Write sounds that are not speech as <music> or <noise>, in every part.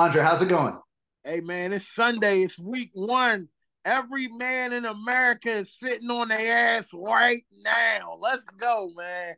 Andre, how's it going? Hey man, it's Sunday. It's week one. Every man in America is sitting on their ass right now. Let's go, man.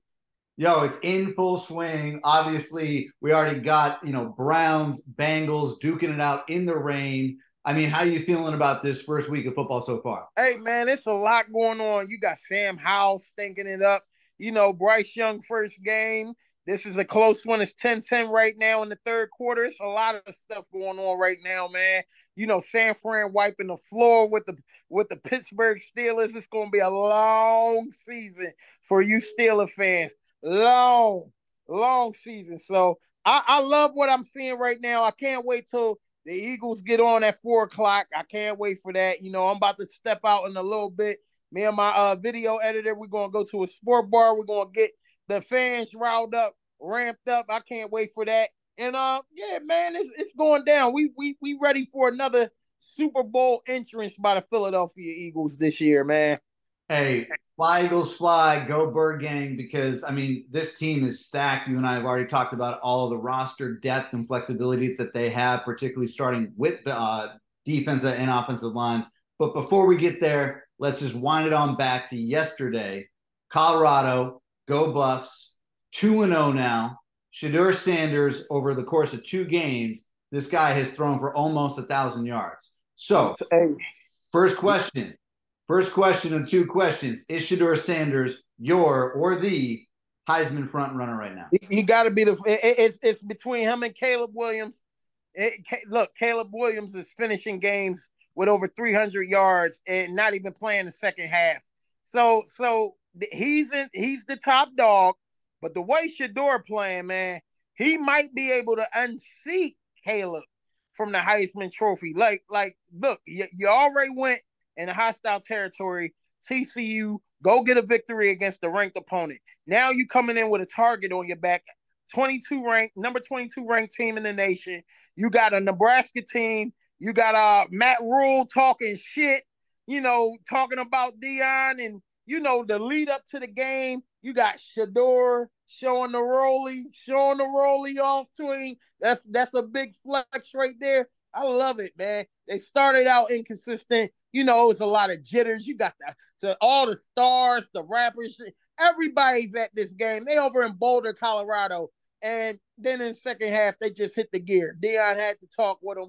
Yo, it's in full swing. Obviously, we already got, you know, Browns, Bengals duking it out in the rain. I mean, how are you feeling about this first week of football so far? Hey man, it's a lot going on. You got Sam Howell stinking it up. You know, Bryce Young first game. This is a close one. It's 10-10 right now in the third quarter. It's a lot of stuff going on right now, man. You know, San Fran wiping the floor with the with the Pittsburgh Steelers. It's gonna be a long season for you Steeler fans. Long, long season. So I, I love what I'm seeing right now. I can't wait till the Eagles get on at four o'clock. I can't wait for that. You know, I'm about to step out in a little bit. Me and my uh, video editor, we're gonna go to a sport bar. We're gonna get the fans riled up, ramped up. I can't wait for that. And uh, yeah, man, it's it's going down. We we we ready for another Super Bowl entrance by the Philadelphia Eagles this year, man. Hey, fly Eagles fly, go Bird Gang, because I mean, this team is stacked. You and I have already talked about all the roster depth and flexibility that they have, particularly starting with the uh, defensive and offensive lines. But before we get there, let's just wind it on back to yesterday. Colorado Go Buffs, 2 0 now. Shedeur Sanders, over the course of two games, this guy has thrown for almost a thousand yards. So, first question, first question of two questions: Is Shedeur Sanders your or the Heisman front runner right now? He got to be the. It, it's it's between him and Caleb Williams. It, look, Caleb Williams is finishing games with over 300 yards and not even playing the second half. So so he's in he's the top dog, but the way Shedeur playing, man, he might be able to unseat Caleb from the Heisman Trophy. Like, like, look, you, you already went in hostile territory. TCU, go get a victory against the ranked opponent. Now you coming in with a target on your back. 22 ranked, number 22 ranked team in the nation. You got a Nebraska team. You got uh Matt Rhule talking shit, you know, talking about Deion and you know, the lead up to the game, you got Shedeur showing the rolly, showing the rolly off to him. That's that's a big flex right there. I love it, man. They started out inconsistent. You know, it was a lot of jitters. You got the, to all the stars, the rappers, everybody's at this game. They over in Boulder, Colorado. And then in the second half, they just hit the gear. Deion had to talk with them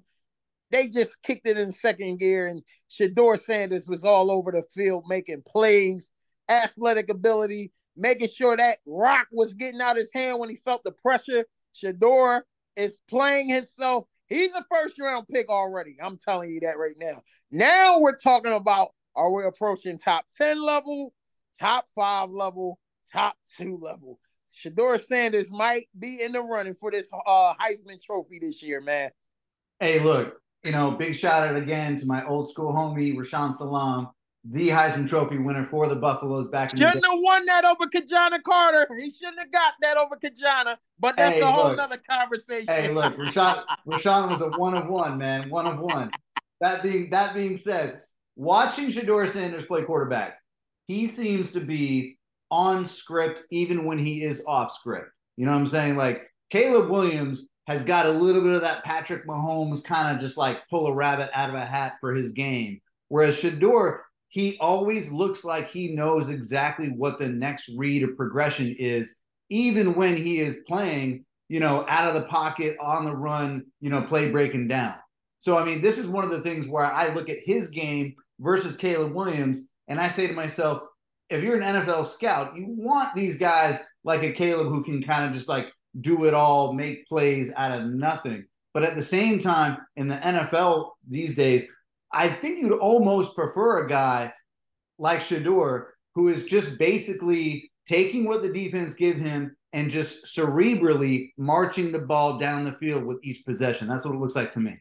they just kicked it in second gear, and Shedeur Sanders was all over the field making plays, athletic ability, making sure that rock was getting out his hand when he felt the pressure. Shedeur is playing himself. He's a first round pick already. I'm telling you that right now. Now we're talking about are we approaching top 10 level, top five level, top two level? Shedeur Sanders might be in the running for this uh, Heisman Trophy this year, man. Hey, look, you know, big shout out again to my old school homie Rashaan Salaam, the Heisman Trophy winner for the Buffaloes back in Shouldn't have won that over Ki-Jana Carter. He shouldn't have got that over Ki-Jana, but that's hey, a whole other conversation. Hey, look, <laughs> Rashaan, Rashaan was a one of one, man. One of one. That being that being said, watching Shedeur Sanders play quarterback, he seems to be on script even when he is off script. You know what I'm saying? Like Caleb Williams has got a little bit of that Patrick Mahomes kind of just like pull a rabbit out of a hat for his game. Whereas Shedeur, he always looks like he knows exactly what the next read of progression is, even when he is playing, you know, out of the pocket, on the run, you know, play breaking down. So, I mean, this is one of the things where I look at his game versus Caleb Williams, and I say to myself, if you're an NFL scout, you want these guys like a Caleb who can kind of just like do it all, make plays out of nothing. But at the same time, in the NFL these days, I think you'd almost prefer a guy like Shedeur who is just basically taking what the defense give him and just cerebrally marching the ball down the field with each possession. That's what it looks like to me.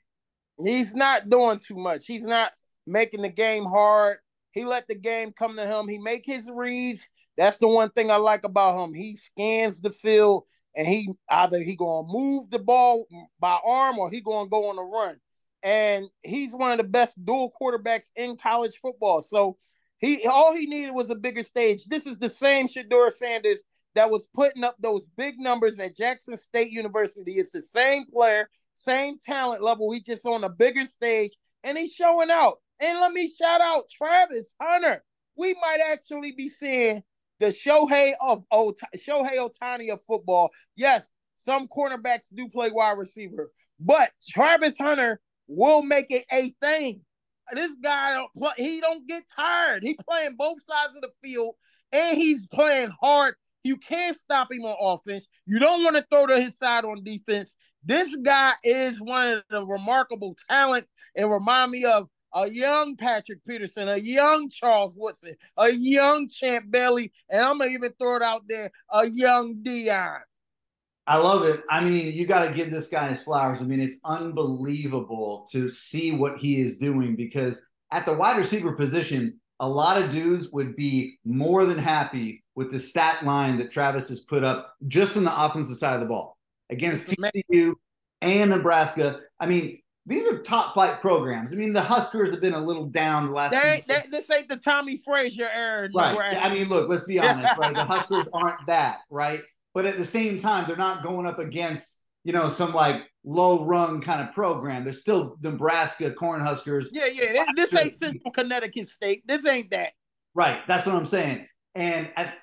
He's not doing too much. He's not making the game hard. He let the game come to him. He make his reads. That's the one thing I like about him. He scans the field and he either he gonna move the ball by arm or he gonna go on a run. And he's one of the best dual quarterbacks in college football. So he all he needed was a bigger stage. This is the same Shedeur Sanders that was putting up those big numbers at Jackson State University. It's the same player, same talent level. He just on a bigger stage and he's showing out. And let me shout out Travis Hunter. We might actually be seeing the Shohei of Ota- Shohei Ohtani of football. Yes, some cornerbacks do play wide receiver, but Travis Hunter will make it a thing. This guy don't play, he don't get tired. He playing both sides of the field and he's playing hard. You can't stop him on offense. You don't want to throw to his side on defense. This guy is one of the remarkable talents and remind me of a young Patrick Peterson, a young Charles Woodson, a young Champ Bailey, and I'm gonna even throw it out there, a young Deion. I love it. I mean, you got to give this guy his flowers. I mean, it's unbelievable to see what he is doing because at the wide receiver position, a lot of dudes would be more than happy with the stat line that Travis has put up just from the offensive side of the ball against TCU and Nebraska. I mean, these are top flight programs. I mean, the Huskers have been a little down the last. They, they, this ain't the Tommie Frazier era, right? I mean, look, let's be honest, <laughs> right? The Huskers aren't that, right? But at the same time, they're not going up against you know some like low rung kind of program. They're still Nebraska Cornhuskers. Yeah, yeah. This, this ain't Central Connecticut State. This ain't that. Right. That's what I'm saying. And at,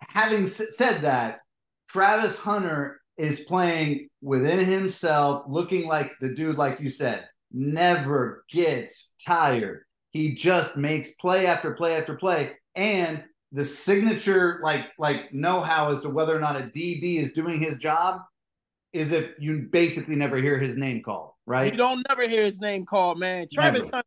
having said that, Travis Hunter is playing within himself, looking like the dude, like you said, never gets tired. He just makes play after play after play. And the signature, like, like know-how as to whether or not a DB is doing his job is if you basically never hear his name called, right? You don't never hear his name called, man. Travis Hunter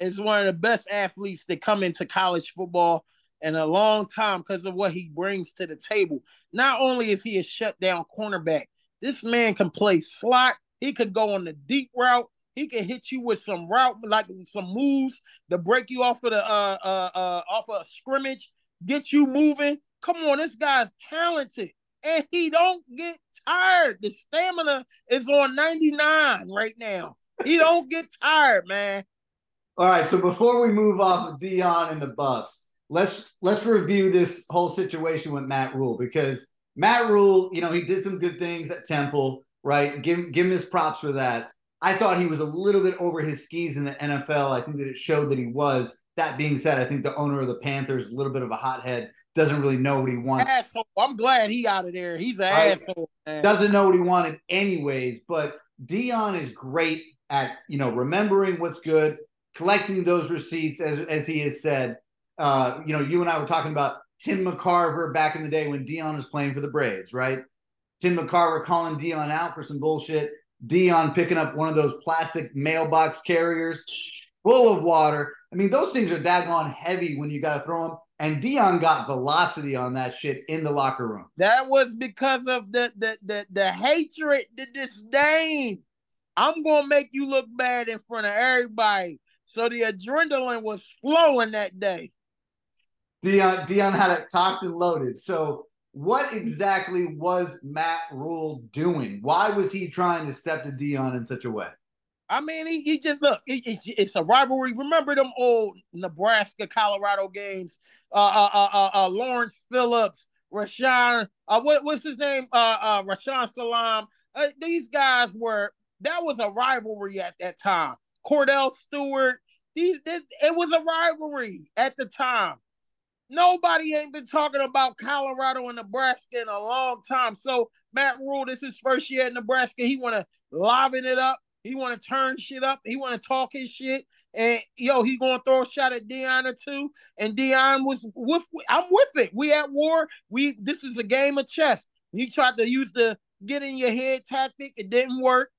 is one of the best athletes that come into college football in a long time because of what he brings to the table. Not only is he a shutdown cornerback, this man can play slot. He could go on the deep route. He can hit you with some route, like some moves to break you off of the uh uh, uh off of a scrimmage, get you moving. Come on, this guy's talented, and he don't get tired. The stamina is on ninety nine right now. He don't get tired, man. All right, so before we move off of Deion and the Buffs, let's let's review this whole situation with Matt Rhule because Matt Rhule, you know, he did some good things at Temple, right? Give give him his props for that. I thought he was a little bit over his skis in the NFL. I think that it showed that he was. That being said, I think the owner of the Panthers, a little bit of a hothead, doesn't really know what he wants. Asshole. I'm glad he out of there. He's an right? asshole. Man. Doesn't know what he wanted anyways. But Deion is great at you know remembering what's good, collecting those receipts, as as he has said, uh, you know, you and I were talking about Tim McCarver back in the day when Deion was playing for the Braves, right? Tim McCarver calling Deion out for some bullshit. Deion picking up one of those plastic mailbox carriers full of water. I mean, those things are daggone heavy when you got to throw them. And Deion got velocity on that shit in the locker room. That was because of the the the, the hatred, the disdain. I'm gonna make you look bad in front of everybody. So the adrenaline was flowing that day. Deion Deion had it cocked and loaded. So what exactly was Matt Rhule doing? Why was he trying to step to Deion in such a way? I mean, he, he just look. It, it, it's a rivalry. Remember them old Nebraska Colorado games? Uh, uh, uh, uh, uh Lawrence Phillips, Rashaan. Uh, what, what's his name? Uh, uh, Rashaan Salaam. Uh, these guys were. That was a rivalry at that time. Kordell Stewart. These, it, it was a rivalry at the time. Nobody ain't been talking about Colorado and Nebraska in a long time. So Matt Rhule, this is first year in Nebraska. He want to liven it up. He want to turn shit up. He want to talk his shit. And yo, he gonna throw a shot at Deion or two. And Deion was with. I'm with it. We at war. We this is a game of chess. He tried to use the get in your head tactic. It didn't work.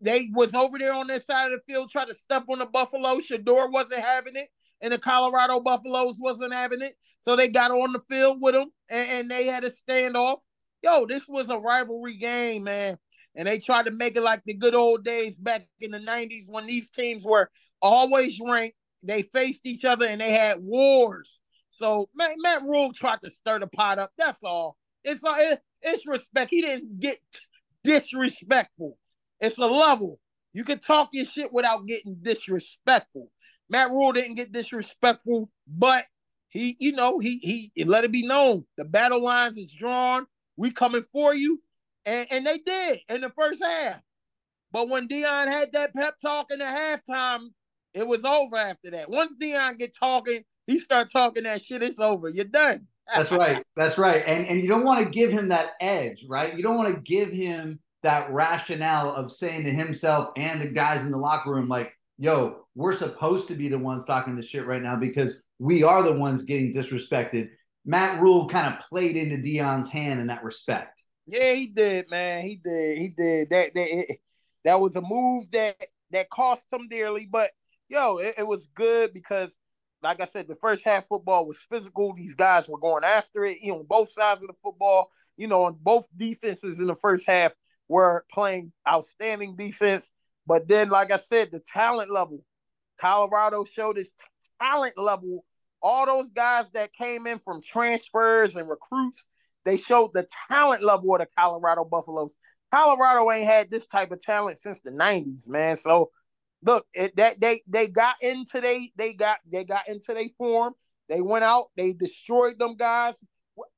They was over there on their side of the field, tried to step on the Buffalo. Shedeur wasn't having it and the Colorado Buffaloes wasn't having it. So they got on the field with them and, and they had a standoff. Yo, this was a rivalry game, man. And they tried to make it like the good old days back in the 90s when these teams were always ranked. They faced each other and they had wars. So Matt, Matt Rhule tried to stir the pot up. That's all. It's uh, it, it's respect. He didn't get disrespectful. It's a level. You can talk your shit without getting disrespectful. Matt Rhule didn't get disrespectful, but he, you know, he he let it be known the battle lines is drawn. We coming for you, and and they did in the first half. But when Deion had that pep talk in the halftime, it was over after that. Once Deion get talking, he start talking that shit. It's over. You're done. That's right. That's right. And and you don't want to give him that edge, right? You don't want to give him that rationale of saying to himself and the guys in the locker room, like, yo, we're supposed to be the ones talking this shit right now because we are the ones getting disrespected. Matt Rhule kind of played into Deion's hand in that respect. Yeah, he did, man. He did. He did. That that that was a move that that cost him dearly, but yo, it, it was good because like I said, the first half football was physical. These guys were going after it, you know, both sides of the football. You know, both defenses in the first half were playing outstanding defense. But then, like I said, the talent level, Colorado showed its talent level. All those guys that came in from transfers and recruits, they showed the talent level of the Colorado Buffaloes. Colorado ain't had this type of talent since the 90s, man. So look, it, that they they got into they they got they got into their form. They went out, they destroyed them guys.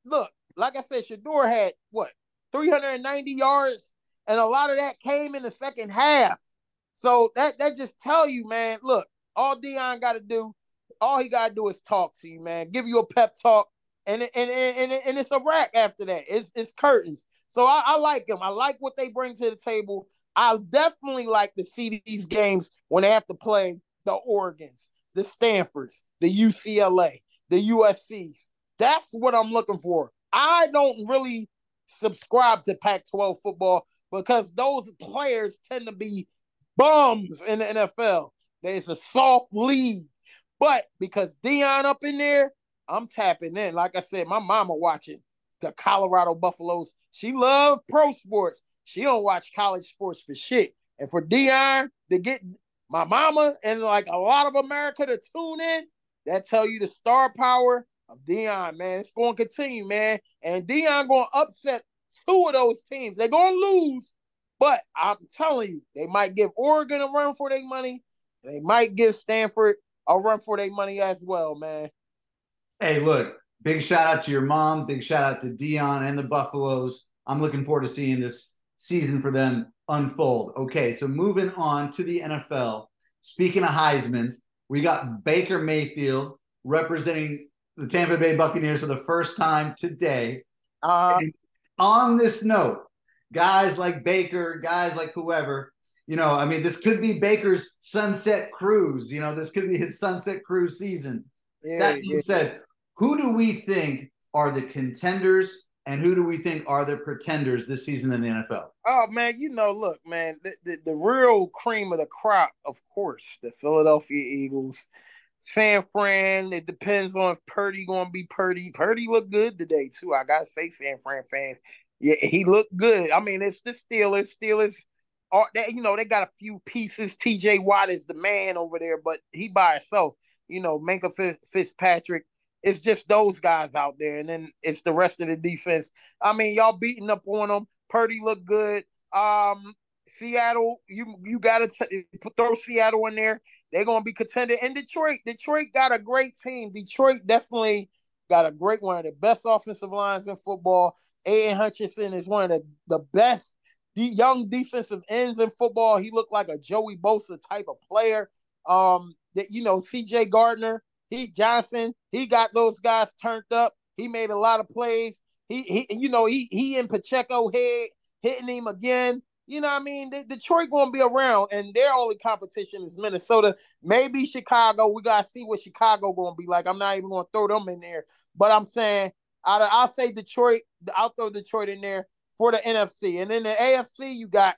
Look, like I said, Shedeur had what 390 yards, and a lot of that came in the second half. So that that just tell you, man. Look, all Deion got to do, all he got to do is talk to you, man. Give you a pep talk, and and and, and, and it's a wrap after that. It's it's curtains. So I, I like him. I like what they bring to the table. I definitely like to see these games when they have to play the Oregons, the Stanfords, the UCLA, the USCs. That's what I'm looking for. I don't really subscribe to Pac 12 football because those players tend to be bums in the NFL. There's a soft league. But because Deion up in there, I'm tapping in. Like I said, my mama watching the Colorado Buffaloes. She loved pro sports. She don't watch college sports for shit. And for Deion to get my mama and like a lot of America to tune in, that tell you the star power of Deion, man. It's going to continue, man. And Deion going to upset two of those teams. They're going to lose, but I'm telling you, they might give Oregon a run for their money. They might give Stanford a run for their money as well, man. Hey, look, big shout out to your mom. Big shout out to Deion and the Buffaloes. I'm looking forward to seeing this season for them unfold. Okay, so moving on to the NFL. Speaking of Heisman's, we got Baker Mayfield representing the Tampa Bay Buccaneers for the first time today. Uh, on this note, guys like Baker, guys like whoever, you know, I mean, this could be Baker's sunset cruise. You know, this could be his sunset cruise season. Yeah, that being yeah. said, who do we think are the contenders and who do we think are the pretenders this season in the NFL? Oh man, you know, look, man, the, the, the real cream of the crop, of course, the Philadelphia Eagles. San Fran, it depends on if Purdy gonna be Purdy. Purdy looked good today too. I gotta say, San Fran fans, yeah, he looked good. I mean, it's the Steelers. Steelers are that you know, they got a few pieces. TJ Watt is the man over there, but he by himself. You know, Minkah Fitzpatrick it's just those guys out there, and then it's the rest of the defense. I mean, y'all beating up on them. Purdy looked good. Um, Seattle, you you gotta t- throw Seattle in there. They're gonna be contended. And Detroit, Detroit got a great team. Detroit definitely got a great one of the best offensive lines in football. Aidan Hutchinson is one of the, the best young defensive ends in football. He looked like a Joey Bosa type of player. Um, that you know, CJ Gardner, he Johnson, he got those guys turned up. He made a lot of plays. He he you know he he in Pacheco head hitting him again. You know what I mean? Detroit gonna be around, and their only competition is Minnesota. Maybe Chicago. We gotta see what Chicago gonna be like. I'm not even gonna throw them in there, but I'm saying I'll, I'll say Detroit. I'll throw Detroit in there for the NFC, and then the AFC you got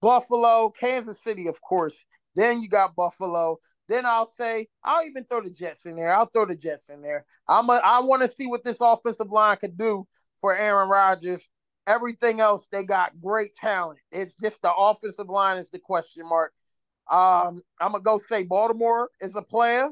Buffalo, Kansas City, of course. Then you got Buffalo. Then I'll say I'll even throw the Jets in there. I'll throw the Jets in there. I'm a, I want to see what this offensive line could do for Aaron Rodgers. Everything else, they got great talent. It's just the offensive line is the question mark. Um, I'm gonna go say Baltimore is a player.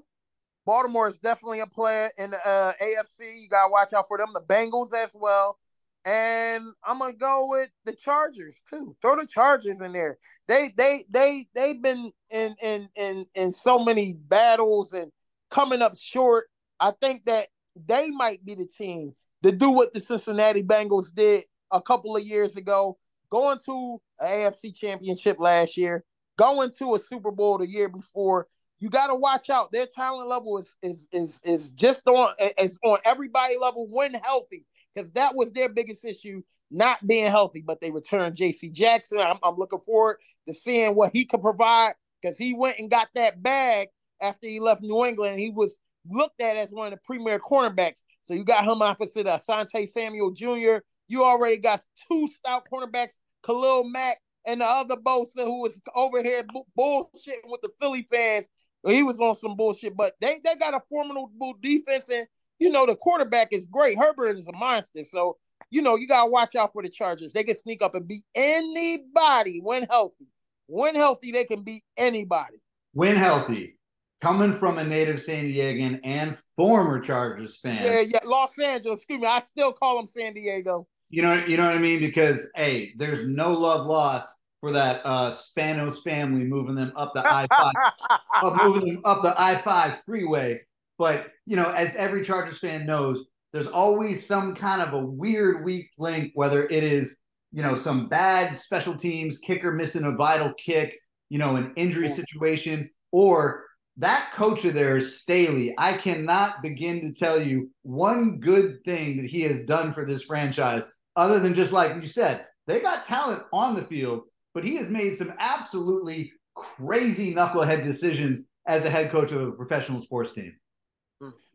Baltimore is definitely a player in the uh, AFC. You gotta watch out for them. The Bengals as well. And I'm gonna go with the Chargers too. Throw the Chargers in there. They they they they've been in in in in so many battles and coming up short. I think that they might be the team to do what the Cincinnati Bengals did a couple of years ago, going to an AFC championship last year, going to a Super Bowl the year before. You got to watch out. Their talent level is is is is just on is on everybody level when healthy because that was their biggest issue, not being healthy. But they returned J.C. Jackson. I'm, I'm looking forward to seeing what he could provide because he went and got that bag after he left New England. He was looked at as one of the premier cornerbacks. So you got him opposite Asante Samuel Jr. You already got two stout cornerbacks, Khalil Mack and the other Bosa who was over here bullshitting with the Philly fans. He was on some bullshit, but they, they got a formidable defense, and you know the quarterback is great. Herbert is a monster, so you know you gotta watch out for the Chargers. They can sneak up and beat anybody when healthy. When healthy, they can beat anybody. When healthy, coming from a native San Diegan and former Chargers fan. Yeah, yeah, Los Angeles. Excuse me, I still call them San Diego. You know, you know what I mean? Because hey, there's no love lost for that uh Spanos family moving them up the I five, <laughs> moving them up the I five freeway. But you know, as every Chargers fan knows, there's always some kind of a weird weak link, whether it is you know some bad special teams kicker missing a vital kick, you know, an injury situation, or that coach of theirs, Staley, I cannot begin to tell you one good thing that he has done for this franchise, other than just like you said, they got talent on the field, but he has made some absolutely crazy knucklehead decisions as a head coach of a professional sports team.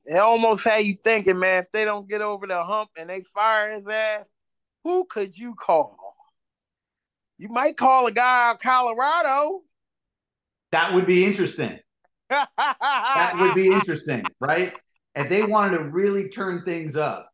It almost had you thinking, man, if they don't get over the hump and they fire his ass, who could you call? You might call a guy out of Colorado. That would be interesting that would be interesting, right? If they wanted to really turn things up,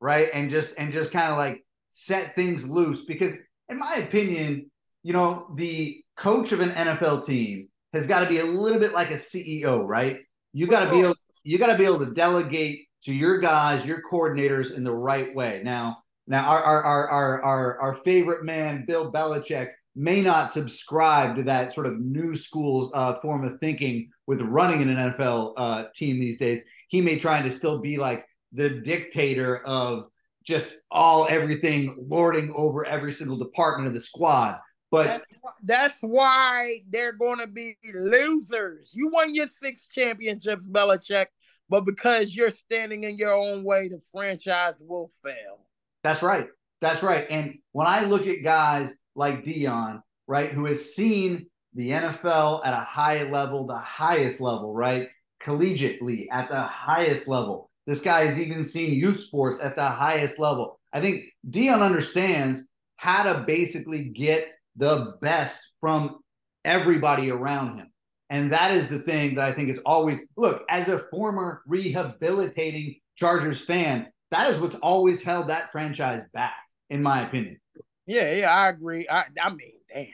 right, and just and just kind of like set things loose, because in my opinion, you know, the coach of an NFL team has got to be a little bit like a CEO, right? You got to be able, you got to be able to delegate to your guys, your coordinators in the right way. Now, now our our our our our, favorite man, Bill Belichick, may not subscribe to that sort of new school uh, form of thinking with running in an NFL uh, team these days. He may try to still be like the dictator of just all everything lording over every single department of the squad. But that's, that's why they're going to be losers. You won your six championships, Belichick, but because you're standing in your own way, the franchise will fail. That's right. That's right. And when I look at guys like Deion, right, who has seen the NFL at a high level, the highest level, right? Collegiately at the highest level. This guy has even seen youth sports at the highest level. I think Deion understands how to basically get the best from everybody around him. And that is the thing that I think is always look, as a former rehabilitating Chargers fan, that is what's always held that franchise back, in my opinion. Yeah, yeah, I agree. I, I mean, damn.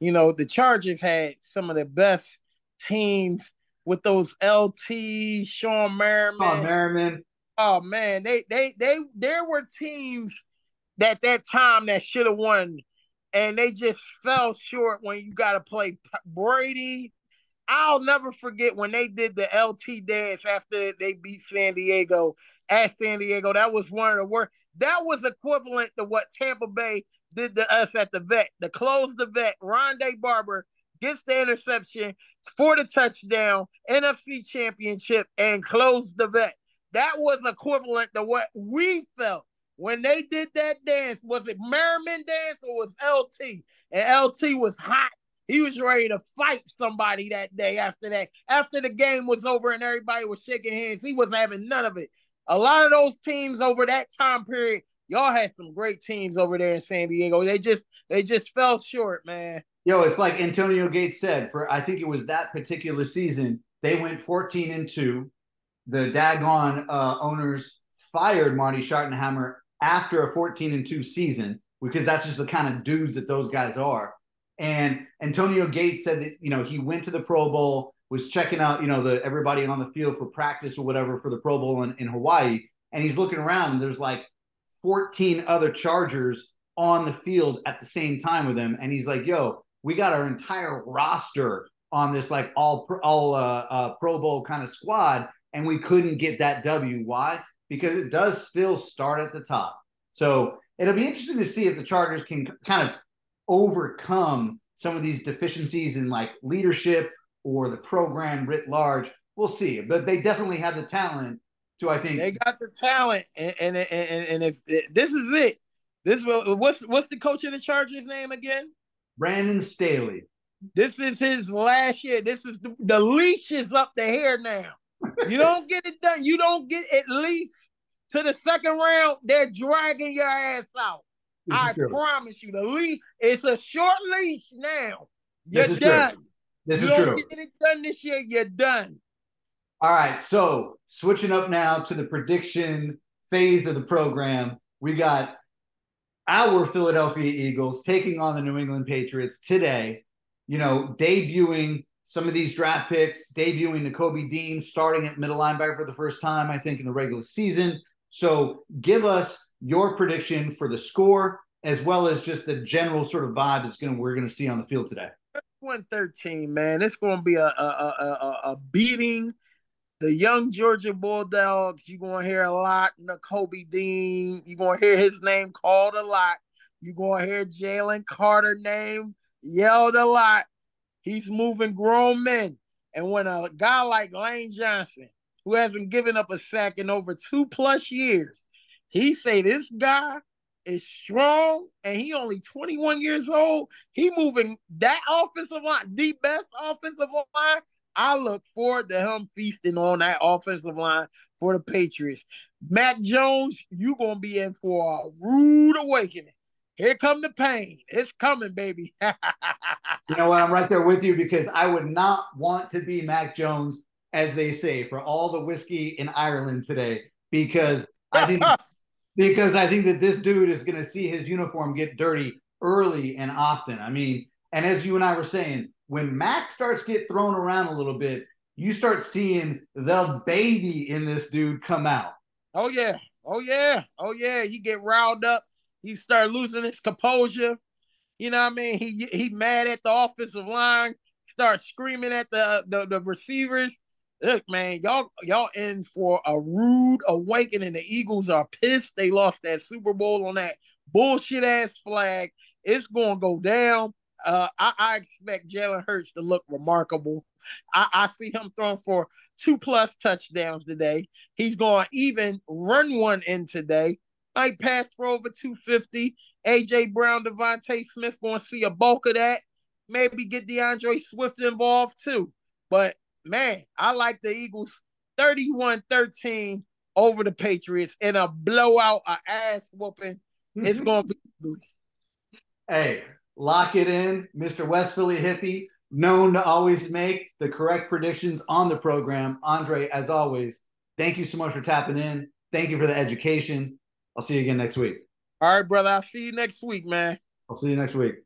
You know, the Chargers had some of the best teams with those LT, Shawne Merriman. Oh, Merriman. Oh man, they they they there were teams that that time that should have won, and they just fell short when you got to play Brady. I'll never forget when they did the LT dance after they beat San Diego at San Diego. That was one of the worst. That was equivalent to what Tampa Bay did to us at the vet. To close the vet, Rondé Barber gets the interception for the touchdown, NFC championship, and close the vet. That was equivalent to what we felt when they did that dance. Was it Merriman dance or was LT? And LT was hot. He was ready to fight somebody that day after that. After the game was over and everybody was shaking hands, he was having none of it. A lot of those teams over that time period y'all had some great teams over there in San Diego. They just they just fell short, man. Yo, it's like Antonio Gates said. For I think it was that particular season, they went 14 and two. The Dagon uh, owners fired Marty Schottenheimer after a 14 and two season because that's just the kind of dudes that those guys are. And Antonio Gates said that you know he went to the Pro Bowl, was checking out you know the everybody on the field for practice or whatever for the Pro Bowl in, in Hawaii, and he's looking around and there's like 14 other Chargers on the field at the same time with him. And he's like, yo, we got our entire roster on this like all all uh, uh, Pro Bowl kind of squad, and we couldn't get that W. Why? Because it does still start at the top. So it'll be interesting to see if the Chargers can kind of overcome some of these deficiencies in like leadership or the program writ large. We'll see, but they definitely have the talent to. I think they got the talent, and and and, and if, if this is it, this will what's what's the coach of the Chargers name again? Brandon Staley. This is his last year. This is the, the leash is up the hair now. You don't get it done. You don't get at least to the second round. They're dragging your ass out. I promise you. The leash. It's a short leash now. You're this done. True. This you is don't true. Get it done this year. You're done. All right. So switching up now to the prediction phase of the program, we got our Philadelphia Eagles taking on the New England Patriots today. You know, debuting some of these draft picks, debuting Nakobe Dean, starting at middle linebacker for the first time, I think, in the regular season. So give us your prediction for the score as well as just the general sort of vibe that's going to we're going to see on the field today. 113, man. It's going to be a, a, a, a beating the young Georgia Bulldogs, you're gonna hear a lot. Nakobe Dean, you're gonna hear his name called a lot. You're gonna hear Jalen Carter name yelled a lot. He's moving grown men. And when a guy like Lane Johnson, who hasn't given up a sack in over two plus years, he say this guy is strong and he only 21 years old. He moving that offensive line, the best offensive line I look forward to him feasting on that offensive line for the Patriots. Matt Jones, you gonna be in for a rude awakening. Here come the pain. It's coming, baby. <laughs> you know what? I'm right there with you because I would not want to be Mac Jones, as they say, for all the whiskey in Ireland today, because I think <laughs> because I think that this dude is gonna see his uniform get dirty early and often. I mean, and as you and I were saying, when Mac starts get thrown around a little bit, you start seeing the baby in this dude come out. Oh yeah, oh yeah, oh yeah. You get riled up. He start losing his composure. You know what I mean? He he mad at the offensive line. Start screaming at the the, the receivers. Look, man, y'all y'all in for a rude awakening. The Eagles are pissed. They lost that Super Bowl on that bullshit ass flag. It's gonna go down. Uh, I, I expect Jalen Hurts to look remarkable. I, I see him throwing for two plus touchdowns today. He's going to even run one in today. Might pass for over 250. AJ Brown, DeVonta Smith going to see a bulk of that. Maybe get DeAndre Swift involved too. But man, I like the Eagles 31 13 over the Patriots in a blowout, a ass whooping. It's mm-hmm. going to be. Hey, Lock it in, Mr. West Philly hippie, known to always make the correct predictions on the program. Andre, as always, thank you so much for tapping in. Thank you for the education. I'll see you again next week. All right, brother. I'll see you next week, man. I'll see you next week.